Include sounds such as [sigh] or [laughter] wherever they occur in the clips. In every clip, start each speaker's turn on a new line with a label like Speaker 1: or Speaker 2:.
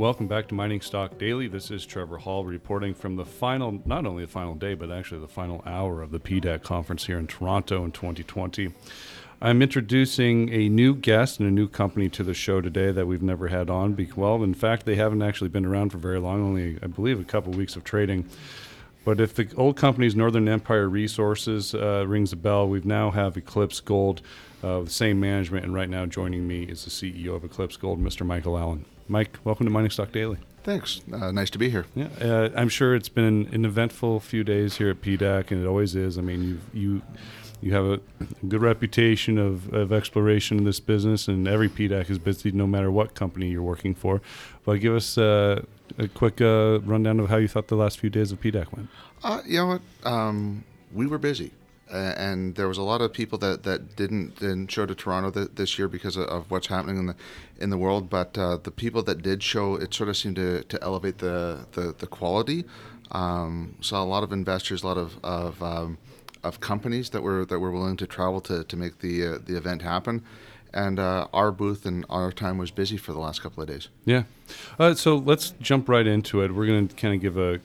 Speaker 1: Welcome back to Mining Stock Daily. This is Trevor Hall reporting from the final, not only the final day, but actually the final hour of the PDAC conference here in Toronto in 2020. I'm introducing a new guest and a new company to the show today that we've never had on. Well, in fact, they haven't actually been around for very long, only, I believe, a couple of weeks of trading. But if the old company's Northern Empire Resources uh, rings a bell, we now have Eclipse Gold, uh, the same management, and right now joining me is the CEO of Eclipse Gold, Mr. Michael Allen. Mike, welcome to Mining Stock Daily.
Speaker 2: Thanks. Uh, nice to be here.
Speaker 1: Yeah, uh, I'm sure it's been an eventful few days here at PDAC, and it always is. I mean, you you you have a good reputation of, of exploration in this business, and every PDAC is busy, no matter what company you're working for. But give us uh, a quick uh, rundown of how you thought the last few days of PDAC went.
Speaker 2: Uh, you know what? Um, we were busy and there was a lot of people that, that didn't didn't show to Toronto th- this year because of, of, what's happening in the in the world. But uh, the people that did show, it sort of seemed to, to elevate the the, the quality. Um, saw a lot of investors, a lot of of, um, of companies that were that were willing to travel to, to make the uh, the event happen. And uh, our booth and our time was busy for the last couple of days.
Speaker 1: Yeah. Uh, so let's jump right into it. We're going to kind of give a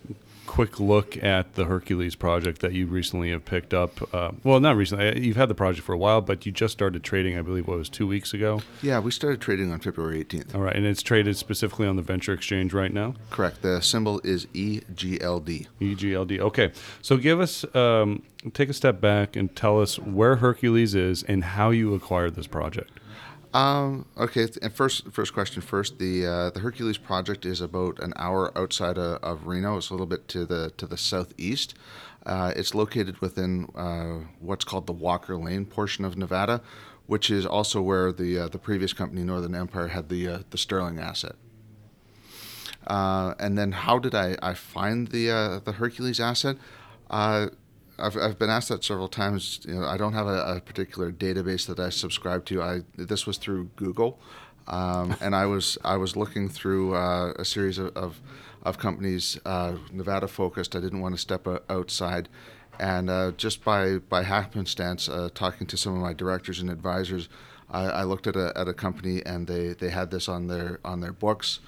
Speaker 1: quick look at the Hercules project that you recently have picked up. Uh, well, not recently. Uh, you've had the project for a while, but you just started trading, I believe, what was two weeks ago?
Speaker 2: Yeah, we started trading on February 18th.
Speaker 1: All right, and it's traded specifically on the Venture Exchange right now?
Speaker 2: Correct. The symbol is EGLD.
Speaker 1: EGLD. Okay. So give us, um, take a step back and tell us where Hercules is and how you acquired this project.
Speaker 2: Um, okay, and first, first question first. The uh, the Hercules project is about an hour outside of, of Reno. It's a little bit to the to the southeast. Uh, it's located within uh, what's called the Walker Lane portion of Nevada, which is also where the uh, the previous company, Northern Empire, had the uh, the Sterling asset. Uh, and then, how did I, I find the the Hercules asset? I've, I've been asked that several times. You know, I don't have a, a particular database that I subscribe to. I this was through Google, um, [laughs] and I was I was looking through uh, a series of, of, of companies, uh, Nevada focused. I didn't want to step outside, and uh, just by by happenstance, uh, talking to some of my directors and advisors, I, I, looked at a at a company and they, they had this on their on their books.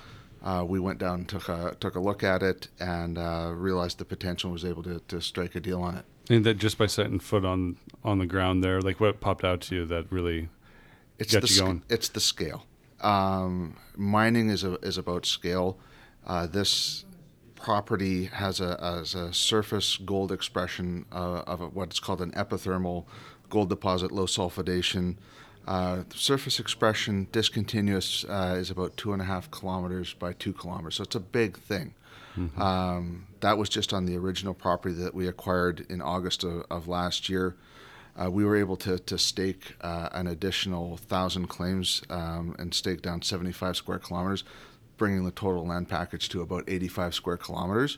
Speaker 2: Uh, we went down and took a took a look at it and uh, realized the potential. And was able to, to strike a deal on it.
Speaker 1: And that just by setting foot on on the ground there, like what popped out to you that really
Speaker 2: it's
Speaker 1: got
Speaker 2: the
Speaker 1: you going?
Speaker 2: It's the scale. Um, mining is a, is about scale. Uh, this property has a, has a surface gold expression uh, of what's called an epithermal gold deposit, low sulfidation. Uh, surface expression discontinuous uh, is about two and a half kilometers by two kilometers, so it's a big thing. Mm-hmm. Um, that was just on the original property that we acquired in August of, of last year. Uh, we were able to, to stake uh, an additional thousand claims um, and stake down 75 square kilometers, bringing the total land package to about 85 square kilometers.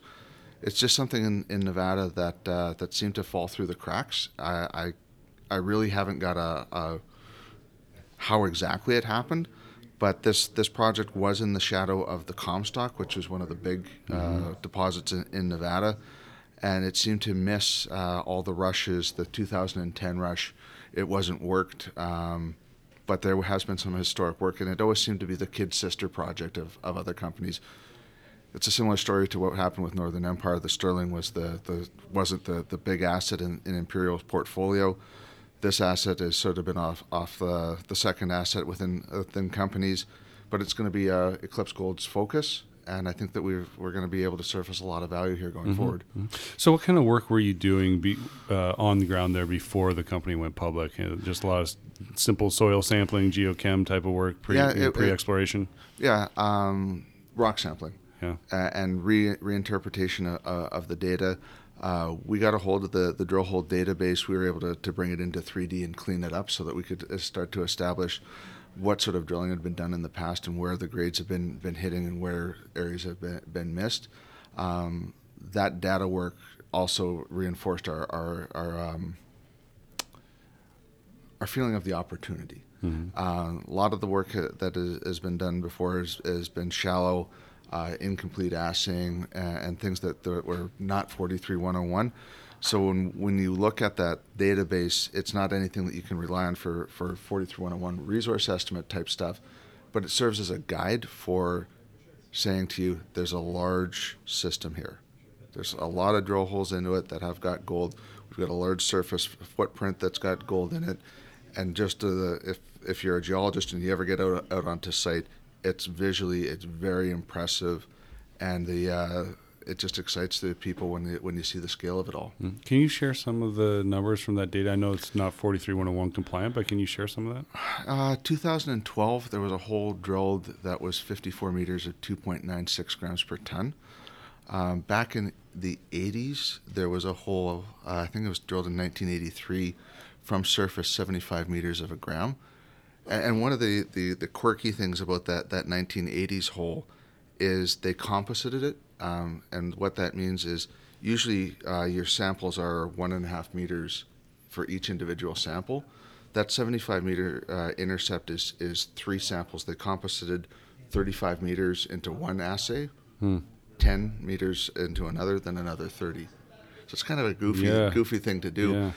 Speaker 2: It's just something in, in Nevada that uh, that seemed to fall through the cracks. I I, I really haven't got a, a how exactly it happened, but this this project was in the shadow of the Comstock, which was one of the big uh, mm-hmm. deposits in, in, Nevada, and it seemed to miss uh, all the rushes. The 2010 rush, it wasn't worked. Um, but there has been some historic work, and it always seemed to be the kid sister project of, of other companies. It's a similar story to what happened with Northern Empire. The Sterling was the, the wasn't the, the big asset in, in Imperial's portfolio this asset has sort of been off off the, the second asset within within companies, but it's going to be uh, Eclipse Gold's focus, and I think that we're we're going to be able to surface a lot of value here going mm-hmm. forward.
Speaker 1: Mm-hmm. So, what kind of work were you doing be, uh, on the ground there before the company went public? You know, just a lot of simple soil sampling, geochem type of work, pre yeah, it, pre exploration.
Speaker 2: Yeah, um, rock sampling.
Speaker 1: Yeah,
Speaker 2: uh, and re reinterpretation of, uh, of the data. Uh, we got a hold of the, the drill hole database. We were able to, to bring it into 3D and clean it up so that we could uh, start to establish what sort of drilling had been done in the past and where the grades have been, been hitting and where areas have been, been missed. Um, that data work also reinforced our, our, our, um, our feeling of the opportunity. Mm-hmm. Uh, a lot of the work that is, has been done before has, has been shallow uh, incomplete assaying, and, and things that, that were not 43101. So when, when you look at that database, it's not anything that you can rely on for, for 43101 resource estimate type stuff, but it serves as a guide for saying to you, there's a large system here. There's a lot of drill holes into it that have got gold. We've got a large surface footprint that's got gold in it. And just the, if, if you're a geologist and you ever get out, out onto site, it's visually, it's very impressive. And the, uh, it just excites the people when they, when you see the scale of it all.
Speaker 1: Mm. Can you share some of the numbers from that data? I know it's not 43101 compliant, but can you share some of that?
Speaker 2: Uh, 2012, there was a hole drilled that was 54 meters at 2.96 grams per ton. Um, back in the 80s, there was a hole, uh, I think it was drilled in 1983, from surface 75 meters of a gram. And, one of the, the, the quirky things about that, that 1980s hole is they composited it um, and what that means is usually uh, your samples are one and a half meters for each individual sample. That 75 meter uh, intercept is, is three samples. They composited 35 meters into one assay, hmm. 10 meters into another, then another 30. So it's kind of a goofy, yeah. goofy thing to do. Yeah.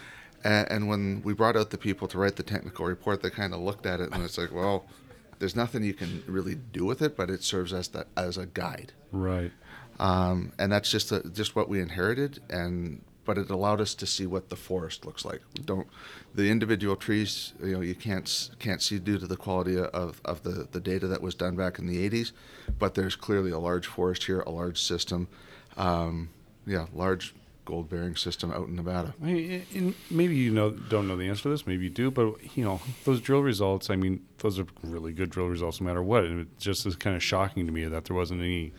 Speaker 2: And, and when we brought out the people to write the technical report, they kind of looked at it and it's like, well, there's nothing you can really do with it, but it serves as that as a guide.
Speaker 1: Right.
Speaker 2: Um, and that's just a, just what we inherited, and but it allowed us to see what the forest looks like. We don't the individual trees, you know, you can't can't see due to the quality of, of the, the data that was done back in the 80s, but there's clearly a large forest here, a large system, um, yeah, large gold bearing system out in Nevada.
Speaker 1: I mean, maybe you know don't know the answer to this, maybe you do, but you know those drill results. I mean, those are really good drill results, no matter what. And it just is kind of shocking to me that there wasn't any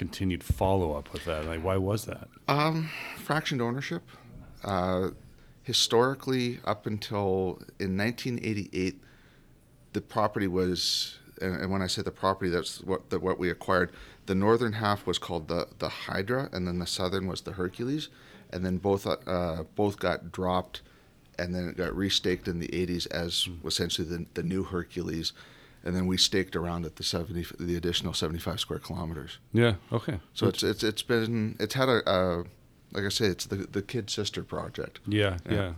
Speaker 1: continued follow up with that? Like, why was that?
Speaker 2: Um, fractioned ownership. Uh, historically, up until in 1988, the property was, and, and, when I say the property, that's what the, what we acquired. The northern half was called the the Hydra, and then the southern was the Hercules, and then both uh, both got dropped, and then it got restaked in the 80s as essentially the the new Hercules and then we staked around at the seventy, the additional seventy-five square kilometers.
Speaker 1: Yeah. Okay.
Speaker 2: So it's it's it's been it's had a, a like I say it's the the kid sister project.
Speaker 1: Yeah. Yeah. yeah.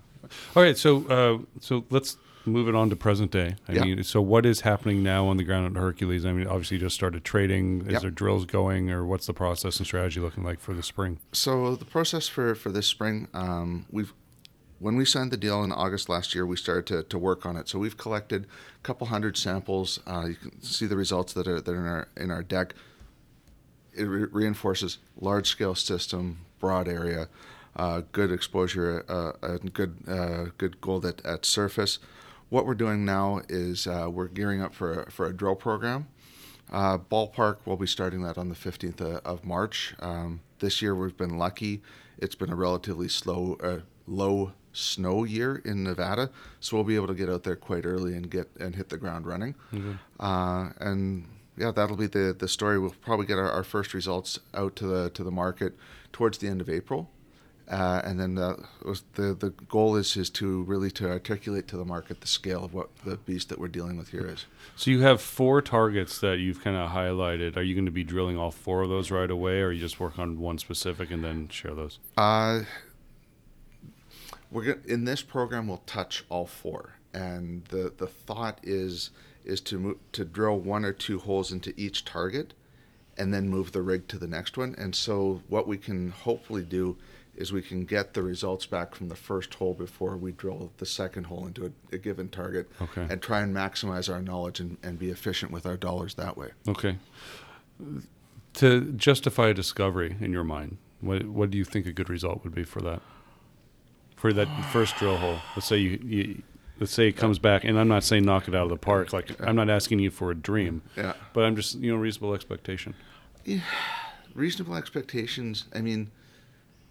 Speaker 1: All right. So uh, so let's move it on to present day. I yeah. mean, so what is happening now on the ground at Hercules? I mean, obviously you just started trading. Is there drills going, or what's the process and strategy looking like for the spring?
Speaker 2: So the process for for this spring, um, we've when we signed the deal in August last year, we started to, to work on it. So we've collected a couple hundred samples. Uh, you can see the results that are, that are in, our, in our deck. It re- reinforces large scale system, broad area, uh, good exposure, uh, and good, uh, good gold at, at surface. What we're doing now is uh, we're gearing up for a, for a drill program. Uh, ballpark, we'll be starting that on the 15th of March. Um, this year we've been lucky. It's been a relatively slow, low snow year in Nevada, so we'll be able to get out there quite early and get and hit the ground running. Mm-hmm. Uh, and yeah, that'll be the the story. We'll probably get our, our, first results out to the to the market towards the end of April. Uh, and then the, the the goal is is to really to articulate to the market the scale of what the beast that we're dealing with here is.
Speaker 1: So you have four targets that you've kind of highlighted. Are you going to be drilling all four of those right away, or you just work on one specific and then share those?
Speaker 2: Uh, we're gonna, in this program we'll touch all four, and the the thought is is to move, to drill one or two holes into each target, and then move the rig to the next one. And so what we can hopefully do is we can get the results back from the first hole before we drill the second hole into a, a given target,
Speaker 1: okay.
Speaker 2: and try and maximize our knowledge and, and be efficient with our dollars that way.
Speaker 1: Okay. To justify a discovery in your mind, what what do you think a good result would be for that? for that first drill hole. Let's say you, you let's say it comes back, and I'm not saying knock it out of the park. Like I'm not asking you for a dream.
Speaker 2: Yeah.
Speaker 1: But I'm just you know reasonable expectation.
Speaker 2: Yeah, reasonable expectations. I mean,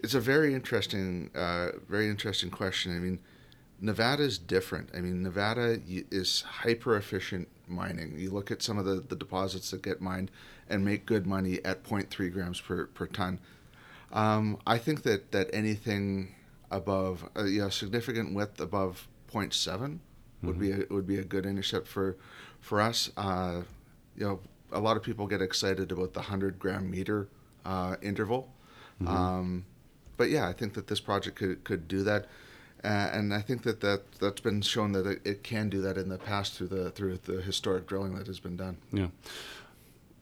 Speaker 2: it's a very interesting, uh, very interesting question. I mean, Nevada is different. I mean, Nevada is hyper efficient mining. You look at some of the, the deposits that get mined and make good money at 0.3 grams per, per ton. Um, I think that, that anything above, uh, you know, significant width above 0.7 mm-hmm. would be a, would be a good intercept for for us. Uh, you know, a lot of people get excited about the 100 gram meter uh, interval. Mm-hmm. Um, but yeah, I think that this project could, could do that. Uh, and I think that, that that's been shown that it, it, can do that in the past through the through the historic drilling that has been done.
Speaker 1: Yeah.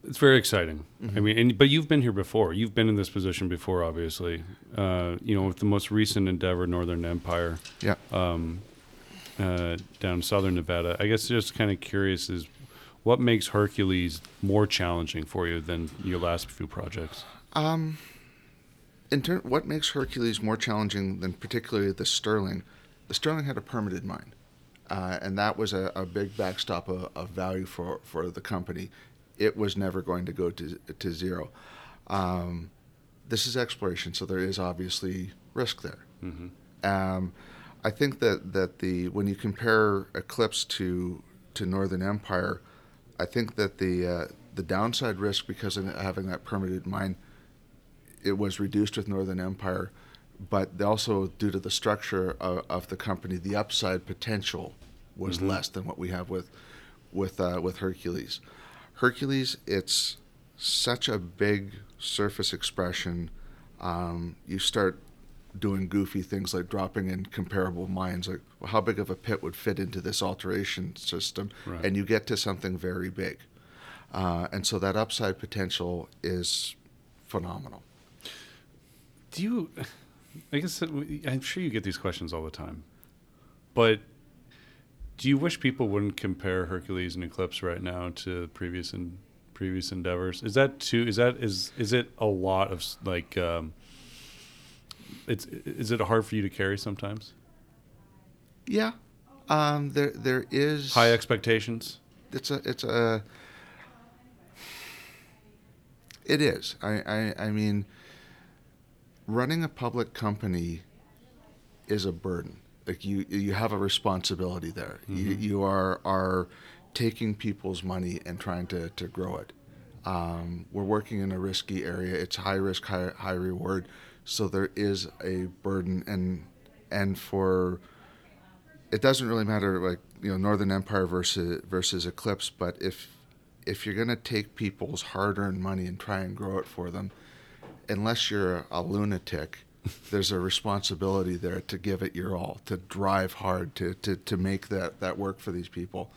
Speaker 1: It's very exciting. I mean, and, but you've been here before. You've been in this position before, obviously. Uh, you know, with the most recent endeavor, Northern Empire,
Speaker 2: Yeah.
Speaker 1: um, uh, down southern Nevada. I guess just kind of curious is what makes Hercules more challenging for you than your last few projects?
Speaker 2: Um, in turn, what makes Hercules more challenging than particularly the Sterling? The Sterling had a permitted mine, uh, and that was a, a big backstop of, of value for, for the company. It was never going to go to, to zero. Um, this is exploration, so there is obviously risk there. Um, I think that, that the when you compare Eclipse to to Northern Empire, I think that the uh, the downside risk because of having that permitted mine, it was reduced with Northern Empire, but also due to the structure of, of the company, the upside potential was less than what we have with with uh, with Hercules. Hercules, it's such a big surface expression. Um, you start doing goofy things like dropping in comparable mines, like well, how big of a pit would fit into this alteration system,
Speaker 1: Right.
Speaker 2: and you get to something very big. Uh, and so that upside potential is phenomenal.
Speaker 1: Do you? I guess I'm sure you get these questions all the time, but do you wish people wouldn't compare Hercules and Eclipse right now to previous and previous endeavors? Is that too? Is that is is it a lot of like? Um, it's is it hard for you to carry sometimes?
Speaker 2: Yeah, um, there there is
Speaker 1: High expectations.
Speaker 2: it's a it's a it is I, I i mean running a public company is a burden. Like you you have a responsibility there. You, you are are taking people's money and trying to to grow it. Um, we're working in a risky area. It's high risk high, high reward. So there is a burden and and for it doesn't really matter like you know Northern Empire versus versus Eclipse, but if if you're going to take people's hard-earned money and try and grow it for them, unless you're a, lunatic, there's a responsibility there to give it your all, to drive hard, to to, to make that that work for these people.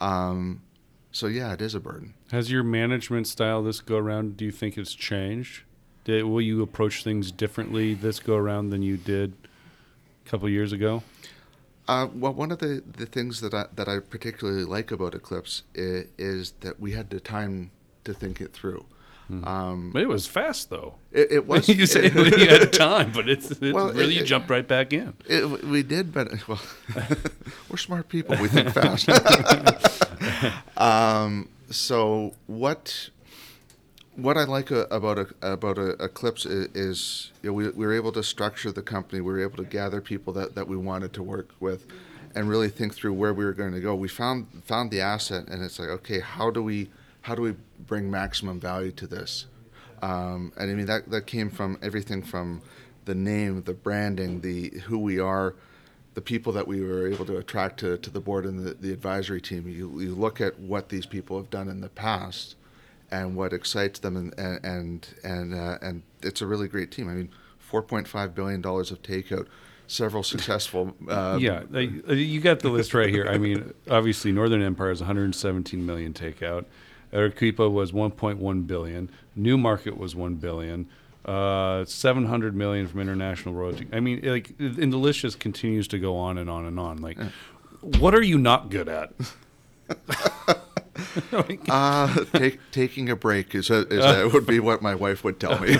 Speaker 2: Um, so yeah, it is a burden.
Speaker 1: Has your management style this go around? Do you think it's changed? Did, will you approach things differently this go around than you did a couple years ago?
Speaker 2: Uh, well, one of the, the things that I, that I particularly like about Eclipse is, is that we had the time to think it through. Um,
Speaker 1: It was fast though.
Speaker 2: it, it was [laughs]
Speaker 1: you say you had [laughs] time, but it's, it's
Speaker 2: Well, it-
Speaker 1: really you jumped right back in.
Speaker 2: It, we did, but [laughs] well, we're smart people. We think fast. um, so what what I like a, about a, about a, Eclipse is, is you know, we, we were able to structure the company. We were able to gather people that, that we wanted to work with, and really think through where we were going to go. We found found the asset, and it's like, okay, how do we how do we bring maximum value to this? Um, and I mean that that came from everything from the name, the branding, the who we are, the people that we were able to attract to, to the board and the, the advisory team. You, you look at what these people have done in the past, and what excites them, and and and uh, and it's a really great team. I mean, four point five billion dollars of takeout, several successful. Uh, [laughs]
Speaker 1: yeah, uh, you got the list right here. I mean, obviously, Northern Empire is 117 million takeout. Arequipa was 1.1 billion. Newmarket was 1 billion. Uh, 700 million from international royalty. I mean, like, and the list just continues to go on and on and on. Like, what are you not good at? [laughs] [laughs]
Speaker 2: Uh, take, taking a break is, a, is a, would be what my wife would tell me. [laughs]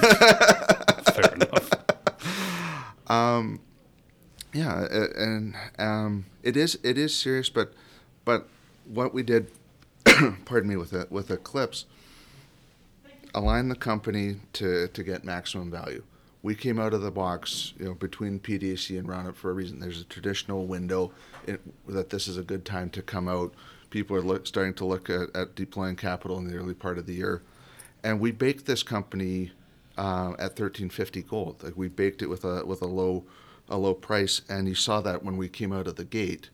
Speaker 1: fair enough.
Speaker 2: Yeah, and um, it is it is serious, but but what we did, [coughs] pardon me, with it with Eclipse, align the company to to get maximum value. We came out of the box, you know, between PDC and Roundup for a reason. There's a traditional window in, that this is a good time to come out. People are look, starting to look at, at deploying capital in the early part of the year, and we baked this company uh, at 1350 gold. Like we baked it with a with a low a low price, and you saw that when we came out of the gate.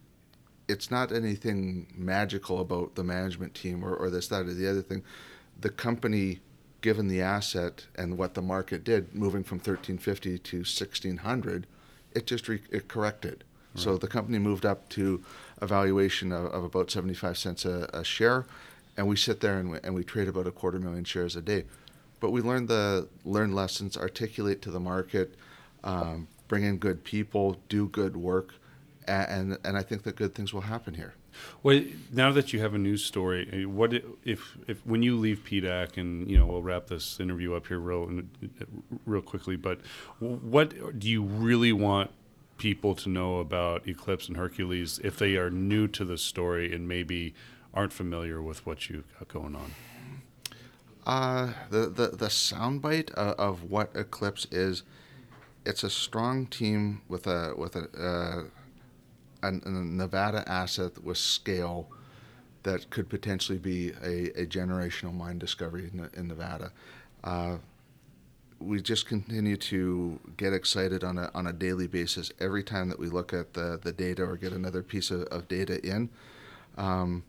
Speaker 2: It's not anything magical about the management team or, or this that or the other thing. The company, given the asset and what the market did, moving from 1350 to 1600, it just re- it corrected. So the company moved up to a valuation of, of about 75 cents a, a share, and we sit there and we, and we trade about a quarter million shares a day. But we learn the learn lessons, articulate to the market, um, bring in good people, do good work, and and I think that good things will happen here.
Speaker 1: Well, now that you have a news story, eh, what if if when you leave PDAC and you know we'll wrap this interview up here real real quickly, but what do you really want people to know about Eclipse and Hercules if they are new to the story and maybe aren't familiar with what you've got going on?
Speaker 2: Uh, the, the, the soundbite of, of what Eclipse is, it's a strong team with a with a, uh, a, a, Nevada asset with scale that could potentially be a, a generational mine discovery in, in Nevada. Uh, we just continue to get excited on a, on a daily basis every time that we look at the, the data or get another piece of, of data in. Um,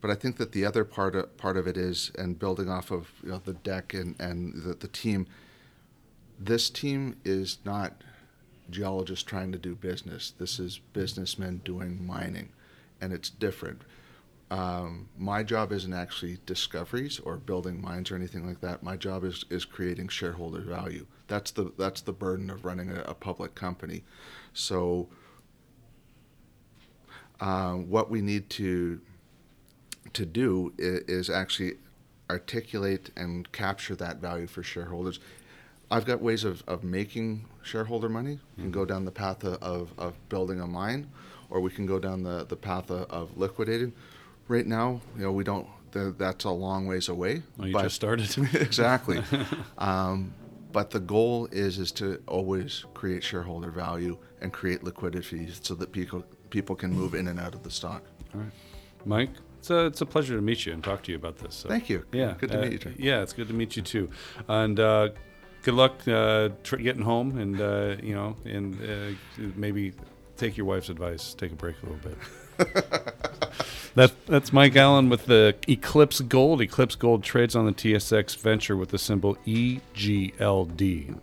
Speaker 2: but I think that the other part of, part of it is, and building off of you know, the deck and, and the, the team, this team is not geologists trying to do business. This is businessmen doing mining, and it's different. Um, my job isn't actually discoveries or building mines or anything like that. My job is, is creating shareholder value. That's the that's the burden of running a, a public company. So, uh, what we need to to do is, is actually articulate and capture that value for shareholders. I've got ways of, of making shareholder money. We can go down the path of, of, of building a mine, or we can go down the, the path of, of liquidating right now, you know, we don't. The, that's a long ways away.
Speaker 1: Oh, you but, just started. [laughs] [laughs]
Speaker 2: exactly. [laughs] um, but the goal is is to always create shareholder value and create liquidity so that people people can move in and out of the stock.
Speaker 1: All right, Mike. It's a, it's a pleasure to meet you and talk to you about this.
Speaker 2: So. Thank you.
Speaker 1: Yeah,
Speaker 2: good to uh, meet you. Too.
Speaker 1: Yeah, it's good to meet you too. And uh, good luck uh, tr- getting home, and uh, you know, and uh, maybe take your wife's advice, take a break a little bit. [laughs] That, that's Mike Allen with the Eclipse Gold. Eclipse Gold trades on the TSX Venture with the symbol EGLD.